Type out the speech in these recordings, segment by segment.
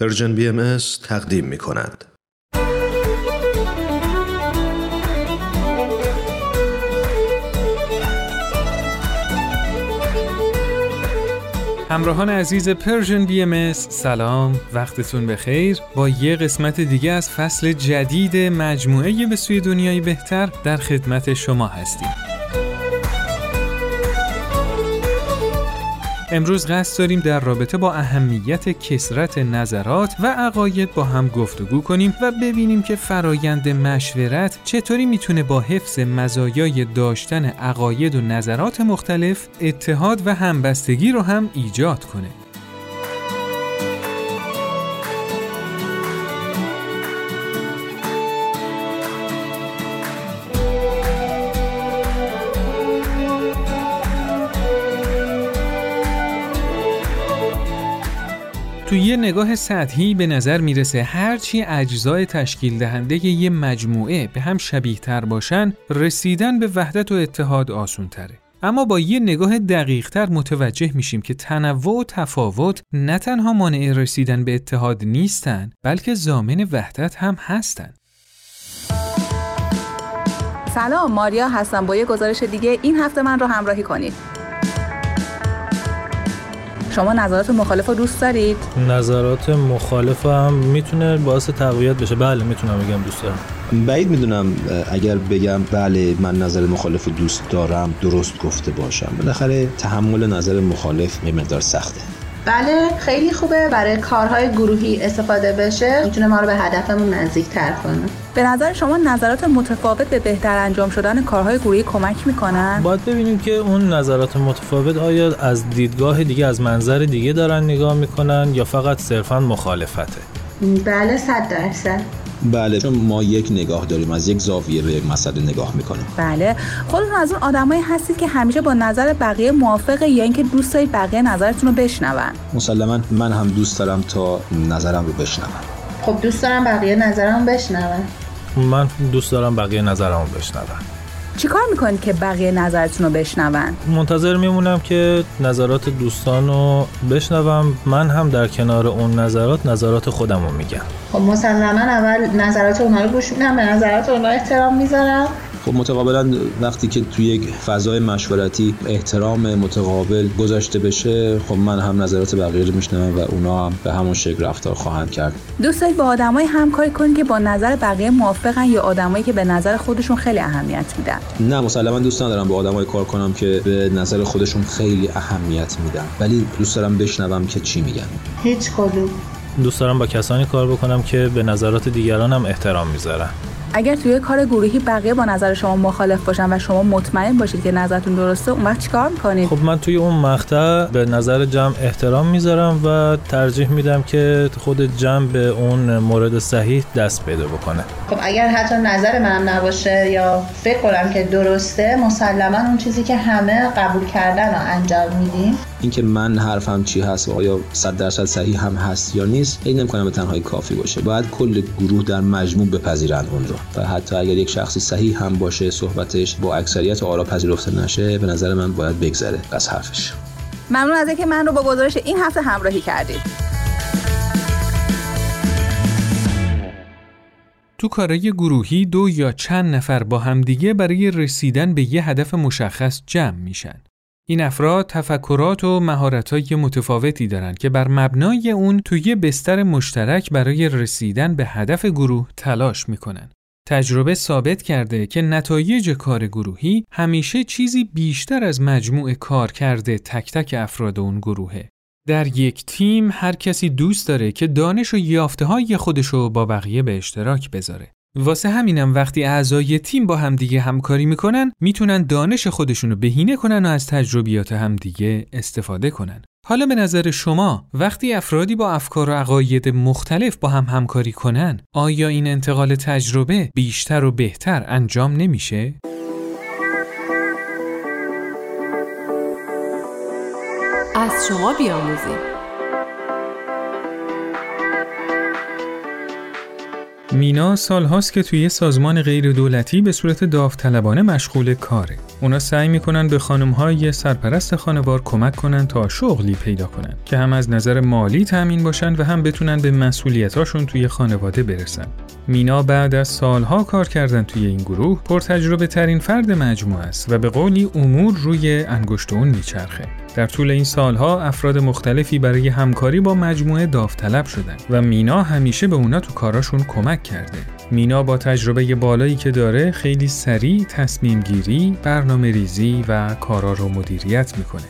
Persian BMS تقدیم می کند. همراهان عزیز Persian BMS سلام. وقتتون بخیر. با یه قسمت دیگه از فصل جدید مجموعه به سوی دنیای بهتر در خدمت شما هستیم. امروز قصد داریم در رابطه با اهمیت کسرت نظرات و عقاید با هم گفتگو کنیم و ببینیم که فرایند مشورت چطوری می‌تونه با حفظ مزایای داشتن عقاید و نظرات مختلف اتحاد و همبستگی رو هم ایجاد کنه. تو یه نگاه سطحی به نظر می‌رسه هرچی اجزای تشکیل دهنده یه مجموعه به هم شبیه تر باشن رسیدن به وحدت و اتحاد آسون تره. اما با یه نگاه دقیق تر متوجه میشیم که تنوع و تفاوت نه تنها مانع رسیدن به اتحاد نیستن بلکه زامن وحدت هم هستن. سلام ماریا هستم با یه گزارش دیگه این هفته من رو همراهی کنید. شما نظرات مخالف رو دوست دارید؟ نظرات مخالف هم می‌تونه باعث تقویت بشه. بله می‌تونم بگم دوست دارم. بعید می‌دونم اگر بگم بله من نظر مخالف رو دوست دارم درست گفته باشم. بالاخره تحمل نظر مخالف یه مقدار سخته. بله خیلی خوبه. برای کارهای گروهی استفاده بشه. می‌تونه ما رو به هدفمون نزدیک تر کنه. به نظر شما نظرات متفاوت به بهتر انجام شدن کارهای گروهی کمک می‌کنن؟ باید ببینیم که اون نظرات متفاوت آیا از دیدگاه دیگه از منظر دیگه دارن نگاه می‌کنن یا فقط صرفا مخالفته؟ بله صد درصد. بله چون ما یک نگاه داریم از یک زاویه به یک مسئله نگاه می‌کنیم. بله. خودتون از اون آدمایی هستید که همیشه با نظر بقیه موافقه یا اینکه دوست دارید بقیه نظرتون رو بشنون. مسلما من هم دوست دارم تا نظرم رو بشنون. خب دوست دارم بقیه نظرم بشنون. من دوست دارم بقیه نظرمو بشنون. چیکار می‌کنید که بقیه نظرتون رو بشنون؟ منتظر میمونم که نظرات دوستان رو بشنوم. من هم در کنار اون نظرات نظرات خودم رو میگم. خب مسلما اول نظرات اونها رو گوش میدم به نظرات اونها احترام می‌ذارم. خب متقابلا وقتی که توی یک فضای مشورتی احترام متقابل گذاشته بشه خب من هم نظرات بقیه رو میشنوم و اونا هم به همون شکل رفتار خواهند کرد. دوست دارید با آدمای همکاری کنید که با نظر بقیه موافقن یا آدمایی که به نظر خودشون خیلی اهمیت میدن. نه مسلما دوست ندارم با آدمای کار کنم که به نظر خودشون خیلی اهمیت میدن. ولی دوست دارم بشنوم که چی میگن. هیچ کدوم. دوست دارم با کسانی کار بکنم که به نظرات دیگران هم احترام می‌ذارن. اگر توی کار گروهی بقیه با نظر شما مخالف باشن و شما مطمئن باشید که نظرتون درسته اون وقت چیکار می‌کنید؟ خب من توی اون مقطع به نظر جمع احترام می‌ذارم و ترجیح میدم که خود جمع به اون مورد صحیح دست پیدا بکنه. خب اگر حتی نظر من نباشه یا فکر کنم که درسته مسلما اون چیزی که همه قبول کردن رو انجام میدیم. اینکه من حرفم چی هست و آیا 100 درصد صحیح هم هست یا نیست این نمی‌کنم به تنهایی کافی باشه. باید کل گروه در مجموع بپذیرند اون رو. و حتی اگر یک شخصی صحیح هم باشه صحبتش با اکثریت آرا پذیرفته نشه به نظر من باید بگذره از حرفش ممنون از اینکه من رو با گزارش این هفته همراهی کردید تو کارای گروهی دو یا چند نفر با همدیگه برای رسیدن به یه هدف مشخص جمع میشن. این افراد تفکرات و مهارت‌های متفاوتی دارند که بر مبنای اون توی بستر مشترک برای رسیدن به هدف گروه تلاش می‌کنن. تجربه ثابت کرده که نتایج کار گروهی همیشه چیزی بیشتر از مجموع کار کرده تک تک افراد اون گروهه. در یک تیم هر کسی دوست داره که دانش و یافته های خودشو با بقیه به اشتراک بذاره. واسه همینم وقتی اعضای تیم با همدیگه همکاری می‌کنن می‌تونن دانش خودشونو بهینه کنن و از تجربیات همدیگه استفاده کنن. حالا به نظر شما وقتی افرادی با افکار و عقاید مختلف با هم همکاری کنن آیا این انتقال تجربه بیشتر و بهتر انجام نمیشه؟ از شما بیاموزیم مینا سالهاست که توی سازمان غیر دولتی به صورت داوطلبانه مشغول کاره. اونا سعی می‌کنن به خانمهای سرپرست خانوار کمک کنن تا شغلی پیدا کنن که هم از نظر مالی تأمین باشن و هم بتونن به مسئولیتاشون توی خانواده برسن. مینا بعد از سالها کار کردن توی این گروه پرتجربه ترین فرد مجموعه است و به قولی امور روی انگشت اون میچرخه. در طول این سالها افراد مختلفی برای همکاری با مجموعه داوطلب شدن و مینا همیشه به اونا تو کاراشون کمک کرده. مینا با تجربه بالایی که داره خیلی سریع تصمیم گیری، برنامه ریزی و کارا رو مدیریت می‌کنه.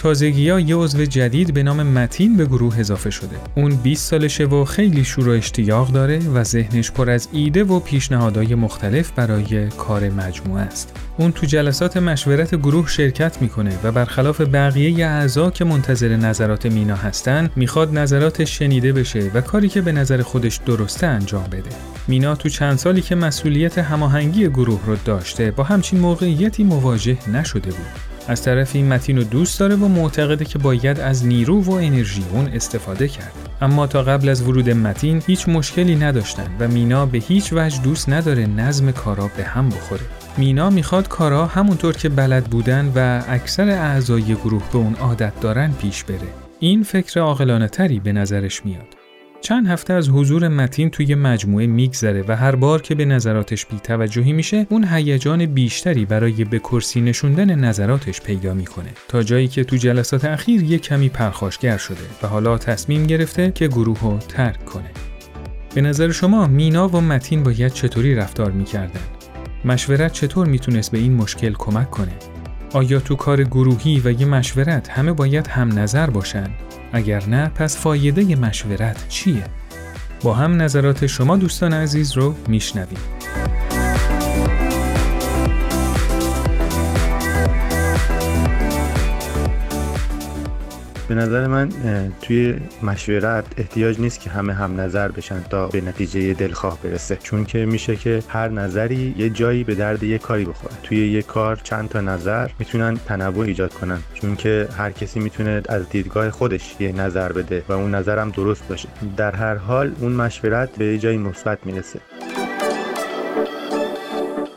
تازگی ها یه عضو جدید به نام متین به گروه اضافه شده. اون 20 سالشه و خیلی شور و اشتیاق داره و ذهنش پر از ایده و پیشنهادهای مختلف برای کار مجموعه است. اون تو جلسات مشورت گروه شرکت می‌کنه و برخلاف بقیه اعضا که منتظر نظرات مینا هستن می‌خواد نظراتش شنیده بشه و کاری که به نظر خودش درسته انجام بده. مینا تو چند سالی که مسئولیت هماهنگی گروه رو داشته با همچین موقعیتی مواجه نشده بود. از طرف این متین رو دوست داره و معتقده که باید از نیرو و انرژی اون استفاده کرد. اما تا قبل از ورود متین هیچ مشکلی نداشتن و مینا به هیچ وجه دوست نداره نظم کارا به هم بخوره. مینا می‌خواد کارا همونطور که بلد بودن و اکثر اعضای گروه به اون عادت دارن پیش بره. این فکر عاقلانه تری به نظرش میاد. چند هفته از حضور متین توی مجموعه میگذره و هر بار که به نظراتش بی توجهی میشه اون هیجان بیشتری برای به کرسی نشوندن نظراتش پیدا می‌کنه تا جایی که تو جلسات اخیر یه کمی پرخاشگر شده و حالا تصمیم گرفته که گروه رو ترک کنه به نظر شما مینا و متین باید چطوری رفتار می‌کردن؟ مشورت چطور می‌تونست به این مشکل کمک کنه؟ آیا تو کار گروهی و یه مشورت همه باید هم نظر باشن اگر نه پس فایده مشورت چیه؟ با هم نظرات شما دوستان عزیز رو میشنویم. به نظر من توی مشورت احتیاج نیست که همه هم نظر بشن تا به نتیجه دلخواه برسه. چون که میشه که هر نظری یه جایی به درد یه کاری بخوره. توی یه کار چند تا نظر می‌تونن تنوع ایجاد کنن. چون که هر کسی می‌تونه از دیدگاه خودش یه نظر بده و اون نظرم درست باشه. در هر حال اون مشورت به یه جایی مثبت می‌رسه.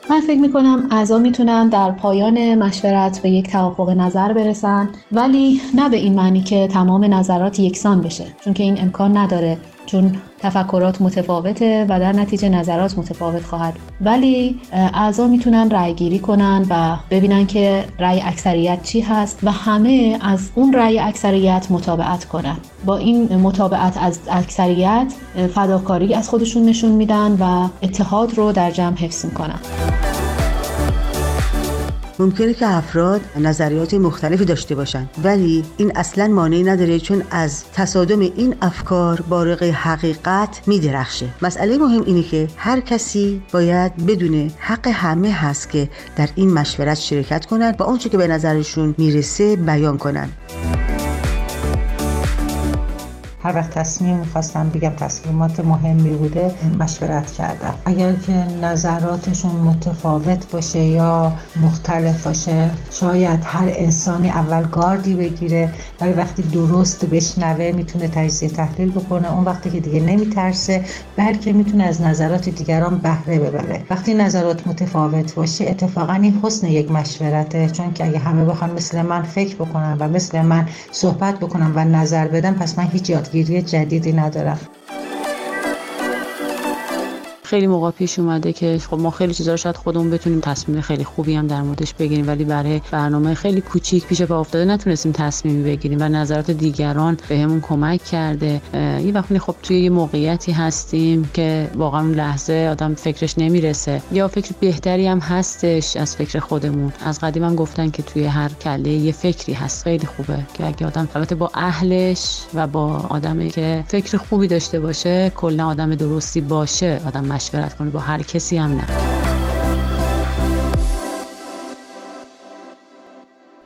من فکر می‌کنم اعضا می‌تونن در پایان مشورت به یک توافق نظر برسن ولی نه به این معنی که تمام نظرات یکسان بشه چون که این امکان نداره. چون تفکرات متفاوته و در نتیجه نظرات متفاوت خواهد ولی اعضا می‌تونن رأی گیری کنن و ببینن که رأی اکثریت چی هست و همه از اون رأی اکثریت مطابقت کنن. با این مطابقت از اکثریت فداکاری از خودشون نشون میدن و اتحاد رو در جمع حفظ می‌کنن. ممکنه که افراد نظریات مختلفی داشته باشند ولی این اصلا مانعی نداره چون از تصادم این افکار بارق حقیقت میدرخشه. مسئله مهم اینه که هر کسی باید بدونه حق همه هست که در این مشورت شرکت کنند و اونچه که به نظرشون می‌رسه بیان کنند هر وقت تصمیم می‌خواستم بگم تصمیمات مهمی بوده مشورت کردم. اگر که نظراتشون متفاوت باشه یا مختلف باشه شاید هر انسانی اول گاردی بگیره ولی وقتی درست بشنوه می‌تونه تجزیه تحلیل بکنه. اون وقتی که دیگه نمیترسه بلکه می‌تونه از نظرات دیگران بهره ببره. وقتی نظرات متفاوت باشه اتفاقا این حسن یک مشورته. چون که اگه همه بخوان مثل من فکر بکنن و مثل من صحبت بکنن و نظر بدن پس من هیچ یادگیری جدیدی ندارم. خیلی موقع پیش اومده که خب ما خیلی چیزا رو شاید خودمون بتونیم تصمیم خیلی خوبی هم در موردش بگیریم ولی برای برنامه خیلی کوچیک پیش پا افتاده نتونستیم تصمیمی بگیریم و نظرات دیگران بهمون کمک کرده. یه وقتی خب توی یه موقعیتی هستیم که واقعا اون لحظه آدم فکرش نمی‌رسه. یا فکر بهتری هم هستش از فکر خودمون. از قدیم هم گفتن که توی هر کله یه فکری هست. خیلی خوبه که اگه آدم البته با اهلش و با آدمی که فکر خوبی داشته باشه کلا آدم درستی باشه آدم مشورت کنه با هر کسی هم نه.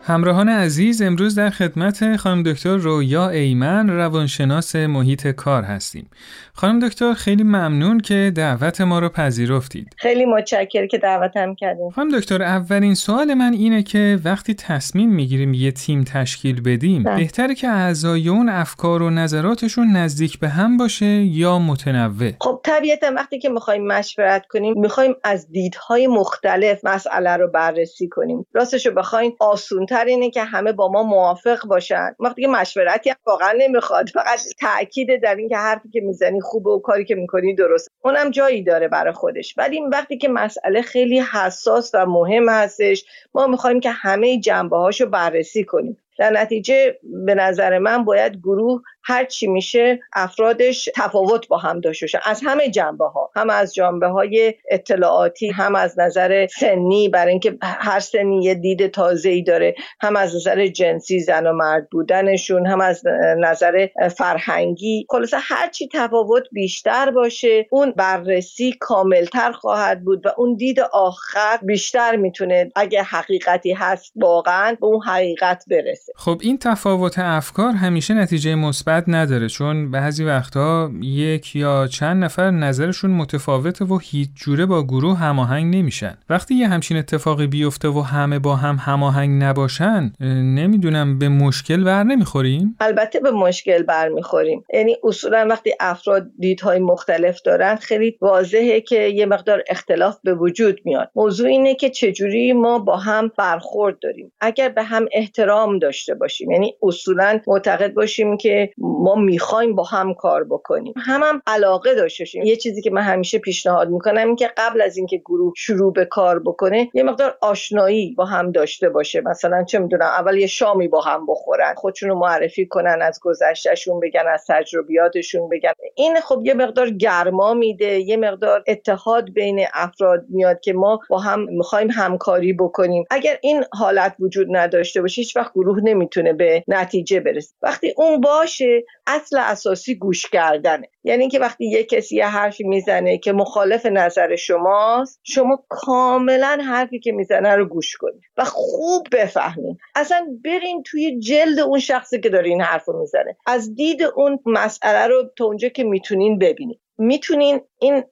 همراهان عزیز امروز در خدمت خانم دکتر رویا ایمن روانشناس محیط کار هستیم. خانم دکتر خیلی ممنون که دعوت ما رو پذیرفتید. خیلی متشکر که دعوتم کردیم. خانم دکتر اولین سوال من اینه که وقتی تصمیم می‌گیریم یه تیم تشکیل بدیم ده. بهتره که اعضای اون افکار و نظراتشون نزدیک به هم باشه یا متنوع؟ خب طبیعتا وقتی که می‌خوایم مشورت کنیم می‌خوایم از دیدهای مختلف مسئله رو بررسی کنیم. راستش رو بخواین آسونتر اینه که همه با ما موافق باشن. وقتی که مشورتی واقعا نمی‌خواد. فقط تاکید در اینکه حرفی که می‌زنی خوبه و کاری که می‌کنی درست اونم جایی داره برای خودش. ولی وقتی که مسئله خیلی حساس و مهم هستش ما می‌خوایم که همه جنبه هاشو بررسی کنیم. در نتیجه به نظر من باید گروه هر چی میشه افرادش تفاوت با هم داشته باشن. از همه جنبه ها هم از جنبه های اطلاعاتی هم از نظر سنی برای اینکه هر سنی یه دید تازه ای داره هم از نظر جنسی زن و مرد بودنشون هم از نظر فرهنگی. خلاصه هر چی تفاوت بیشتر باشه اون بررسی کاملتر خواهد بود و اون دید آخر بیشتر می‌تونه اگه حقیقتی هست واقعا به اون حقیقت برسه. خب این تفاوت افکار همیشه نتیجه مثبت نداره چون بعضی وقتها یک یا چند نفر نظرشون متفاوته و هیچ جوره با گروه هماهنگ نمیشن. وقتی یه همچین اتفاقی بیفته و همه با هم هماهنگ نباشن نمی‌دونم به مشکل بر نمی‌خوریم؟ البته به مشکل بر می‌خوریم. یعنی اصولا وقتی افراد دیدهای مختلف دارن خیلی واضحه که یه مقدار اختلاف به وجود میاد. موضوع اینه که چجوری ما با هم برخورد داریم. اگر به هم احترام داشته باشیم. یعنی اصولا معتقد باشیم که ما می‌خوایم با هم کار بکنیم. هم هم علاقه داشته باشیم. یه چیزی که من همیشه پیشنهاد می‌کنم این که قبل از اینکه گروه شروع به کار بکنه یه مقدار آشنایی با هم داشته باشه. مثلا چه می‌دونم اول یه شامی با هم بخورن خودشونو معرفی کنن از گذشتهشون بگن از تجربیاتشون بگن. این خب یه مقدار گرما میده یه مقدار اتحاد بین افراد میاد که ما با هم می‌خوایم همکاری بکنیم. اگر این حالت وجود نداشته باشه هیچ وقت گروه نمی‌تونه به نتیجه برسه. وقتی اون باشه اصل اساسی گوش کردنه. یعنی که وقتی یه کسی یه حرفی می‌زنه که مخالف نظر شماست شما کاملا حرفی که می‌زنه رو گوش کنید و خوب بفهمین اصلا برین توی جلد اون شخصی که داره این حرف رو می‌زنه. از دید اون مسئله رو تا اونجا که می‌تونین ببینید. می‌تونین این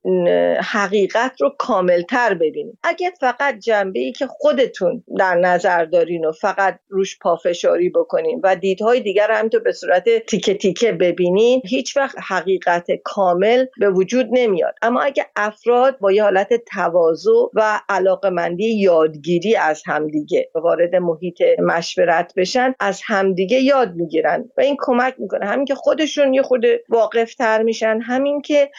حقیقت رو کاملتر ببینید اگه فقط جنبه ای که خودتون در نظر دارین و فقط روش پافشاری بکنین و دیدهای دیگر هم تو به صورت تیکه تیکه ببینین هیچ وقت حقیقت کامل به وجود نمیاد. اما اگه افراد با یه حالت تواضع و علاقمندی یادگیری از همدیگه وارد محیط مشورت بشن از همدیگه یاد می‌گیرن و این کمک می‌کنه. همین که خودشون یه خود واقفتر میشن همین که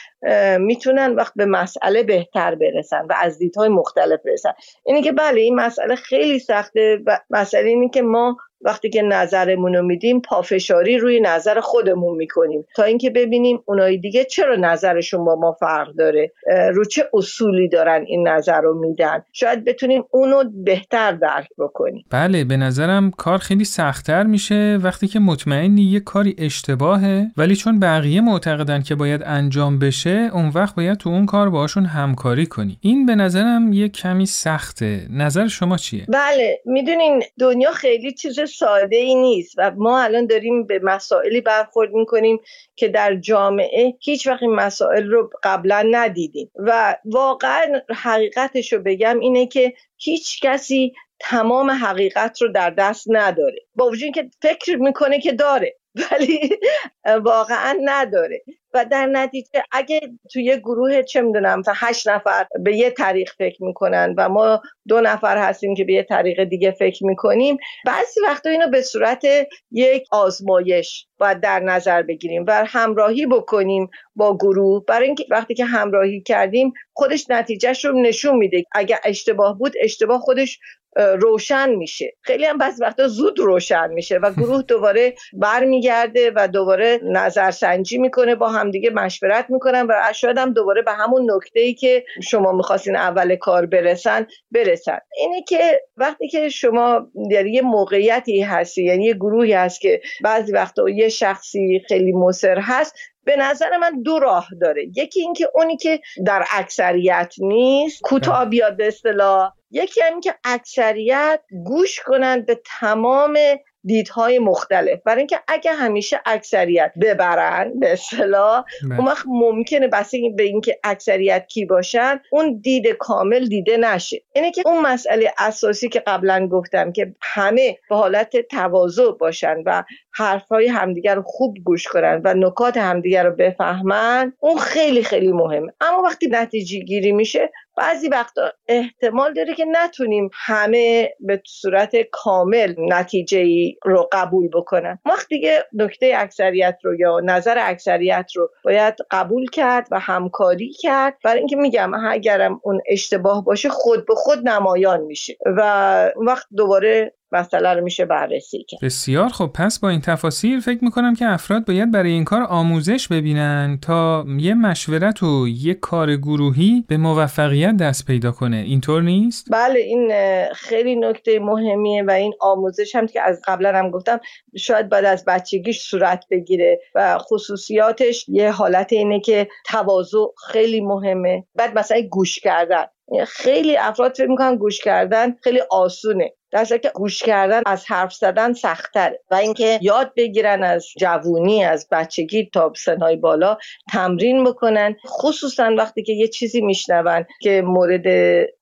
می‌تونن وقت به مسئله بهتر برسن و از دیدهای مختلف برسن. اینه که بله این مسئله خیلی سخته و مسئله اینه که ما وقتی که نظرمون رو میدیم پافشاری روی نظر خودمون می‌کنیم. تا اینکه ببینیم اونای دیگه چرا نظرشون با ما فرق داره؟ رو چه اصولی دارن این نظر رو میدن؟ شاید بتونیم اونو بهتر درک بکنیم. بله به نظرم کار خیلی سختتر میشه وقتی که مطمئنی یه کاری اشتباهه ولی چون بقیه معتقدن که باید انجام بشه اون وقت باید تو اون کار باشون همکاری کنی. این به نظرم یه کمی سخته. نظر شما چیه؟ بله می‌دونین دنیا خیلی چیز ساده ای نیست و ما الان داریم به مسائلی برخورد می‌کنیم که در جامعه هیچ وقت این مسائل رو قبلا ندیدیم. و واقعا حقیقتش رو بگم اینه که هیچ کسی تمام حقیقت رو در دست نداره. با وجود که فکر می‌کنه که داره ولی واقعا نداره. و در نتیجه اگه توی گروه چه می‌دونم تا هشت نفر به یه طریق فکر می‌کنن و ما دو نفر هستیم که به یه طریق دیگه فکر می‌کنیم بعضی وقتا اینو به صورت یک آزمایش باید در نظر بگیریم و همراهی بکنیم با گروه. برای اینکه وقتی که همراهی کردیم خودش نتیجهش رو نشون میده. اگه اشتباه بود اشتباه خودش روشن میشه. خیلی هم بعضی وقتا زود روشن میشه و گروه دوباره برمیگرده و دوباره نظرسنجی می‌کنه با همدیگه مشورت می‌کنن و شاید هم دوباره به همون نکته ای که شما می‌خواستین اول کار برسن برسن. اینه که وقتی که شما یعنی یه موقعیتی هستی یعنی یه گروهی هست که بعضی وقتا یه شخصی خیلی مصر هست به نظر من دو راه داره. یکی اینکه اونی که در اکثریت نیست کوتاه بیاد به اصطلاح. یکی هم که اکثریت گوش کنند به تمام دیدهای مختلف. برای اینکه اگه همیشه اکثریت ببرن به اصطلاح بله. اون وقت ممکنه بس به اینکه اکثریت کی باشن اون دید کامل دیده نشه. اینه که اون مسئله اساسی که قبلا گفتم که همه به حالت تواضع باشن و حرفهای همدیگر رو خوب گوش کنن و نکات همدیگر رو بفهمن اون خیلی خیلی مهمه. اما وقتی نتیجه گیری میشه بعضی وقتا احتمال داره که نتونیم همه به صورت کامل نتیجه ای رو قبول بکنن. وقت دیگه نکته اکثریت رو یا نظر اکثریت رو باید قبول کرد و همکاری کرد. برای اینکه میگم اگرم اون اشتباه باشه خود به خود نمایان میشه و وقت دوباره مسئله رو میشه بررسی کرد. بسیار خب پس با این تفاصیل فکر می‌کنم که افراد باید برای این کار آموزش ببینن تا یه مشورت و یه کار گروهی به موفقیت دست پیدا کنه. اینطور نیست؟ بله این خیلی نکته مهمیه و این آموزش هم که از قبلا هم گفتم شاید بعد از بچگیش صورت بگیره و خصوصیاتش یه حالت اینه که تواضع خیلی مهمه. بعد مثلا گوش کردن. خیلی افراد فکر می‌کنن گوش کردن خیلی آسونه. در که گوش کردن از حرف زدن سختره و اینکه یاد بگیرن از جوونی از بچگی تا سنهای بالا تمرین بکنن. خصوصا وقتی که یه چیزی میشنون که مورد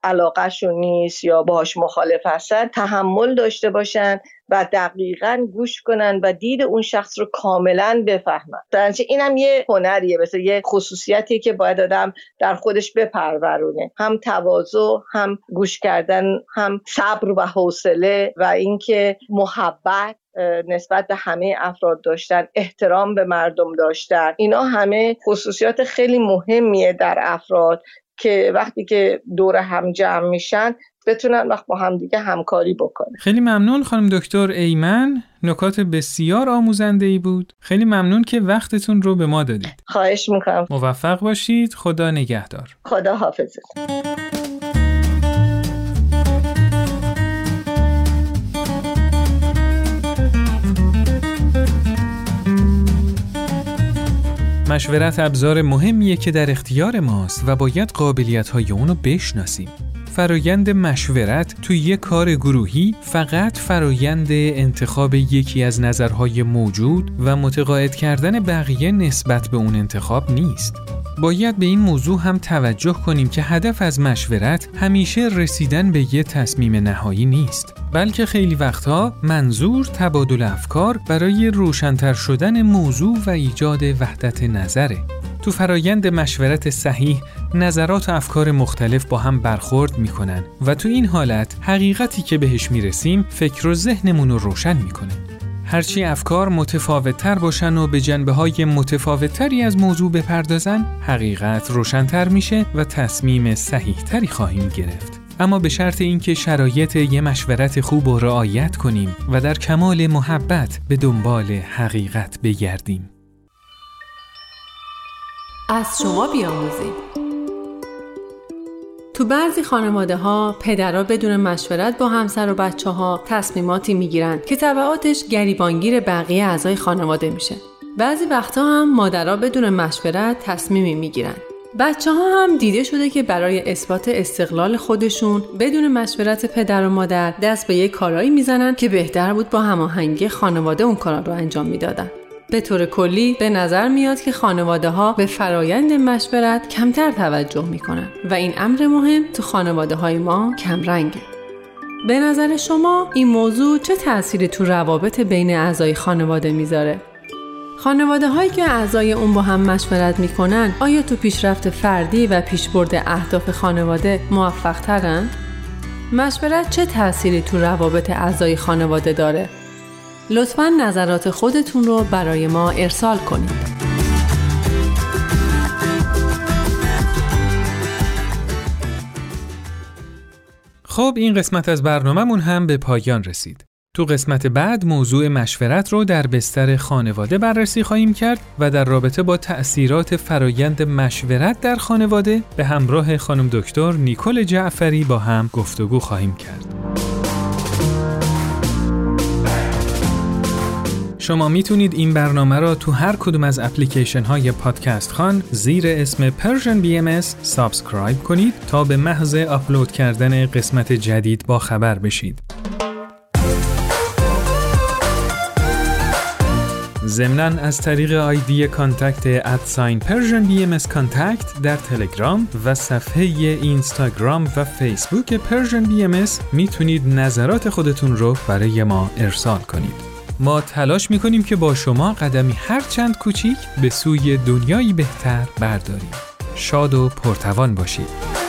علاقهشون نیست یا باهاش مخالف هستن تحمل داشته باشن و دقیقا گوش کنن و دید اون شخص رو کاملا بفهمن. درنچه اینم یه هنریه مثل یه خصوصیتی که باید آدم در خودش بپرورونه. هم تواضع هم گوش کردن هم صبر و حوصله و اینکه محبت نسبت به همه افراد داشتن احترام به مردم داشتن. اینا همه خصوصیات خیلی مهمیه در افراد که وقتی که دور هم جمع میشن بتونن وقت با همدیگه همکاری بکنن. خیلی ممنون خانم دکتر ایمن. نکات بسیار آموزنده ای بود. خیلی ممنون که وقتتون رو به ما دادید. خواهش می‌کنم. موفق باشید. خدا نگهدار. خدا حافظت مشورت ابزار مهمیه که در اختیار ماست و باید قابلیت های اونو بشناسیم. فرایند مشورت توی یک کار گروهی فقط فرایند انتخاب یکی از نظرهای موجود و متقاعد کردن بقیه نسبت به اون انتخاب نیست. باید به این موضوع هم توجه کنیم که هدف از مشورت همیشه رسیدن به یه تصمیم نهایی نیست بلکه خیلی وقتها منظور تبادل افکار برای روشنتر شدن موضوع و ایجاد وحدت نظره. تو فرایند مشورت صحیح نظرات و افکار مختلف با هم برخورد می‌کنن و تو این حالت حقیقتی که بهش می‌رسیم فکر و ذهنمون رو روشن می‌کنه. هرچی افکار متفاوتتر باشن و به جنبه های متفاوتتری از موضوع بپردازن حقیقت روشنتر میشه و تصمیم صحیح تری خواهیم گرفت. اما به شرط اینکه شرایط یه مشورت خوب و رعایت کنیم و در کمال محبت به دنبال حقیقت بگردیم. از شما بیاموزیم. تو بعضی خانواده ها پدرها بدون مشورت با همسر و بچه ها تصمیماتی می‌گیرن که طبعاتش گریبانگیر بقیه اعضای خانواده میشه. بعضی وقتها هم مادرها بدون مشورت تصمیمی می‌گیرن. بچه ها هم دیده شده که برای اثبات استقلال خودشون بدون مشورت پدر و مادر دست به یک کارایی می‌زنن که بهتر بود با هماهنگی خانواده اون کارا رو انجام می‌دادن. به طور کلی به نظر میاد که خانواده ها به فرایند مشورت کمتر توجه می‌کنن و این امر مهم تو خانواده های ما کم رنگه. به نظر شما این موضوع چه تأثیری تو روابط بین اعضای خانواده می‌ذاره؟ خانواده هایی که اعضای اون با هم مشورت می‌کنن آیا تو پیشرفت فردی و پیشبرد اهداف خانواده موفق ترن؟ مشورت چه تأثیری تو روابط اعضای خانواده داره؟ لطفا نظرات خودتون رو برای ما ارسال کنید. خب این قسمت از برنامهمون هم به پایان رسید. تو قسمت بعد موضوع مشورت رو در بستر خانواده بررسی خواهیم کرد و در رابطه با تأثیرات فرایند مشورت در خانواده به همراه خانم دکتر نیکل جعفری با هم گفتگو خواهیم کرد. شما می‌تونید این برنامه را تو هر کدوم از اپلیکیشن های پادکست خوان زیر اسم Persian BMS subscribe کنید تا به محض آپلود کردن قسمت جدید با خبر بشید. ضمنا از طریق آیدی contact at sign Persian BMS contact در تلگرام و صفحه اینستاگرام و فیسبوک Persian BMS می‌تونید نظرات خودتون رو برای ما ارسال کنید. ما تلاش می‌کنیم که با شما قدمی هر چند کوچیک به سوی دنیایی بهتر برداریم. شاد و پرتوان باشید.